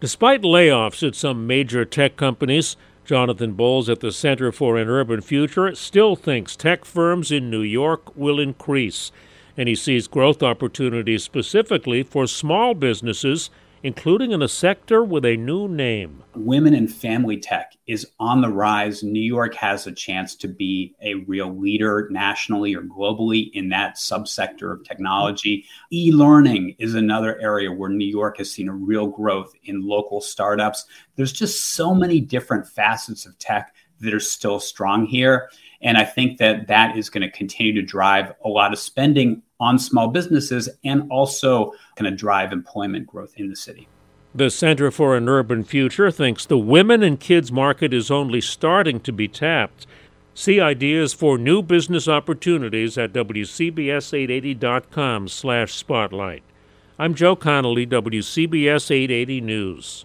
Despite layoffs at some major tech companies, Jonathan Bowles at the Center for an Urban Future still thinks tech firms in New York will increase, and he sees growth opportunities specifically for small businesses including in a sector with a new name. Women in family tech is on the rise. New York has a chance to be a real leader nationally or globally in that subsector of technology. E learning is another area where New York has seen a real growth in local startups. There's just so many different facets of tech that are still strong here. And I think that that is going to continue to drive a lot of spending on small businesses and also going to drive employment growth in the city. The Center for an Urban Future thinks the women and kids market is only starting to be tapped. See ideas for new business opportunities at WCBS880.com slash spotlight. I'm Joe Connolly, WCBS 880 News.